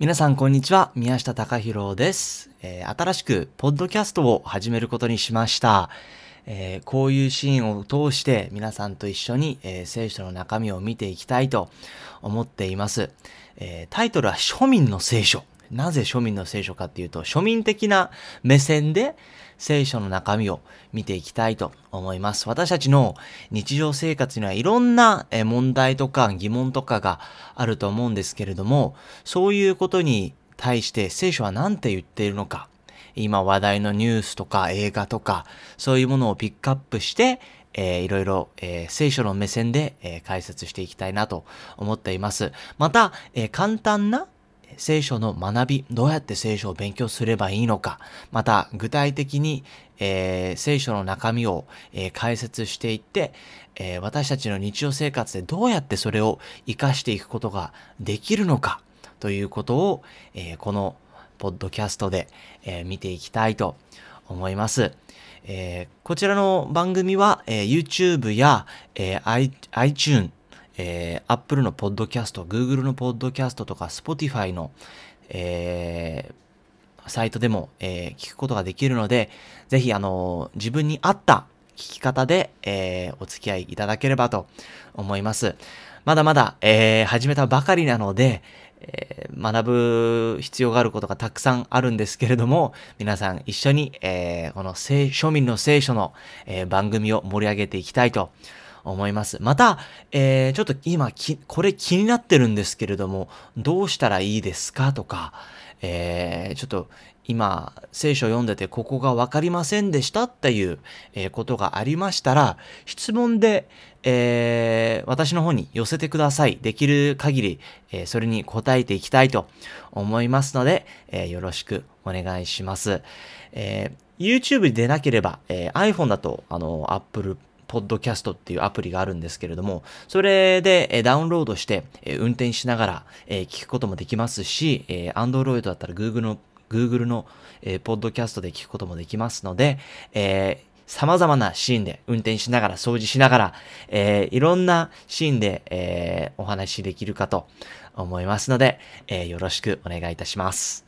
皆さんこんにちは、宮下隆弘です、えー新しくポッドキャストを始めることにしました。えーこういうシーンを通して皆さんと一緒に、えー聖書の中身を見ていきたいと思っています。えタイトルは庶民の聖書。なぜ庶民の聖書かっていうと、庶民的な目線で聖書の中身を見ていきたいと思います。私たちの日常生活にはいろんな問題とか疑問とかがあると思うんですけれども、そういうことに対して聖書は何て言っているのか、今話題のニュースとか映画とか、そういうものをピックアップして、えーいろいろ、えー聖書の目線で、えー解説していきたいなと思っています。また、えー簡単な聖書の学び、どうやって聖書を勉強すればいいのか、また具体的に、えー聖書の中身を、えー解説していって、えー私たちの日常生活でどうやってそれを活かしていくことができるのかということを、えこのポッドキャストで、え見ていきたいと思います。えこちらの番組は、え YouTube や、え iTunes、えー Apple のポッドキャスト、Google のポッドキャストとか Spotify の、えーサイトでも、えー聞くことができるので、ぜひ、あの自分に合った聞き方で、えーお付き合いいただければと思います。まだまだ、えー始めたばかりなので、えー学ぶ必要があることがたくさんあるんですけれども、皆さん一緒に、えーこの庶民の聖書の、えー番組を盛り上げていきたいと思います。また、えーちょっと今き、これ気になってるんですけれども、どうしたらいいですか？とか、えーちょっと今、聖書読んでてここがわかりませんでした？っていう、えことがありましたら、質問で、えー私の方に寄せてください。できる限り、えーそれに答えていきたいと思いますので、えーよろしくお願いします。え YouTube でなければ、え iPhone だと、あの、Apple ポッドキャストっていうアプリがあるんですけれども、それでダウンロードして、運転しながら、聞くこともできますし、えー Android だったら Google の Google の、ポッドキャストで聞くこともできますので、えー様々なシーンで運転しながら、掃除しながら、えーいろんなシーンで、えーお話しできるかと思いますので、えーよろしくお願いいたします。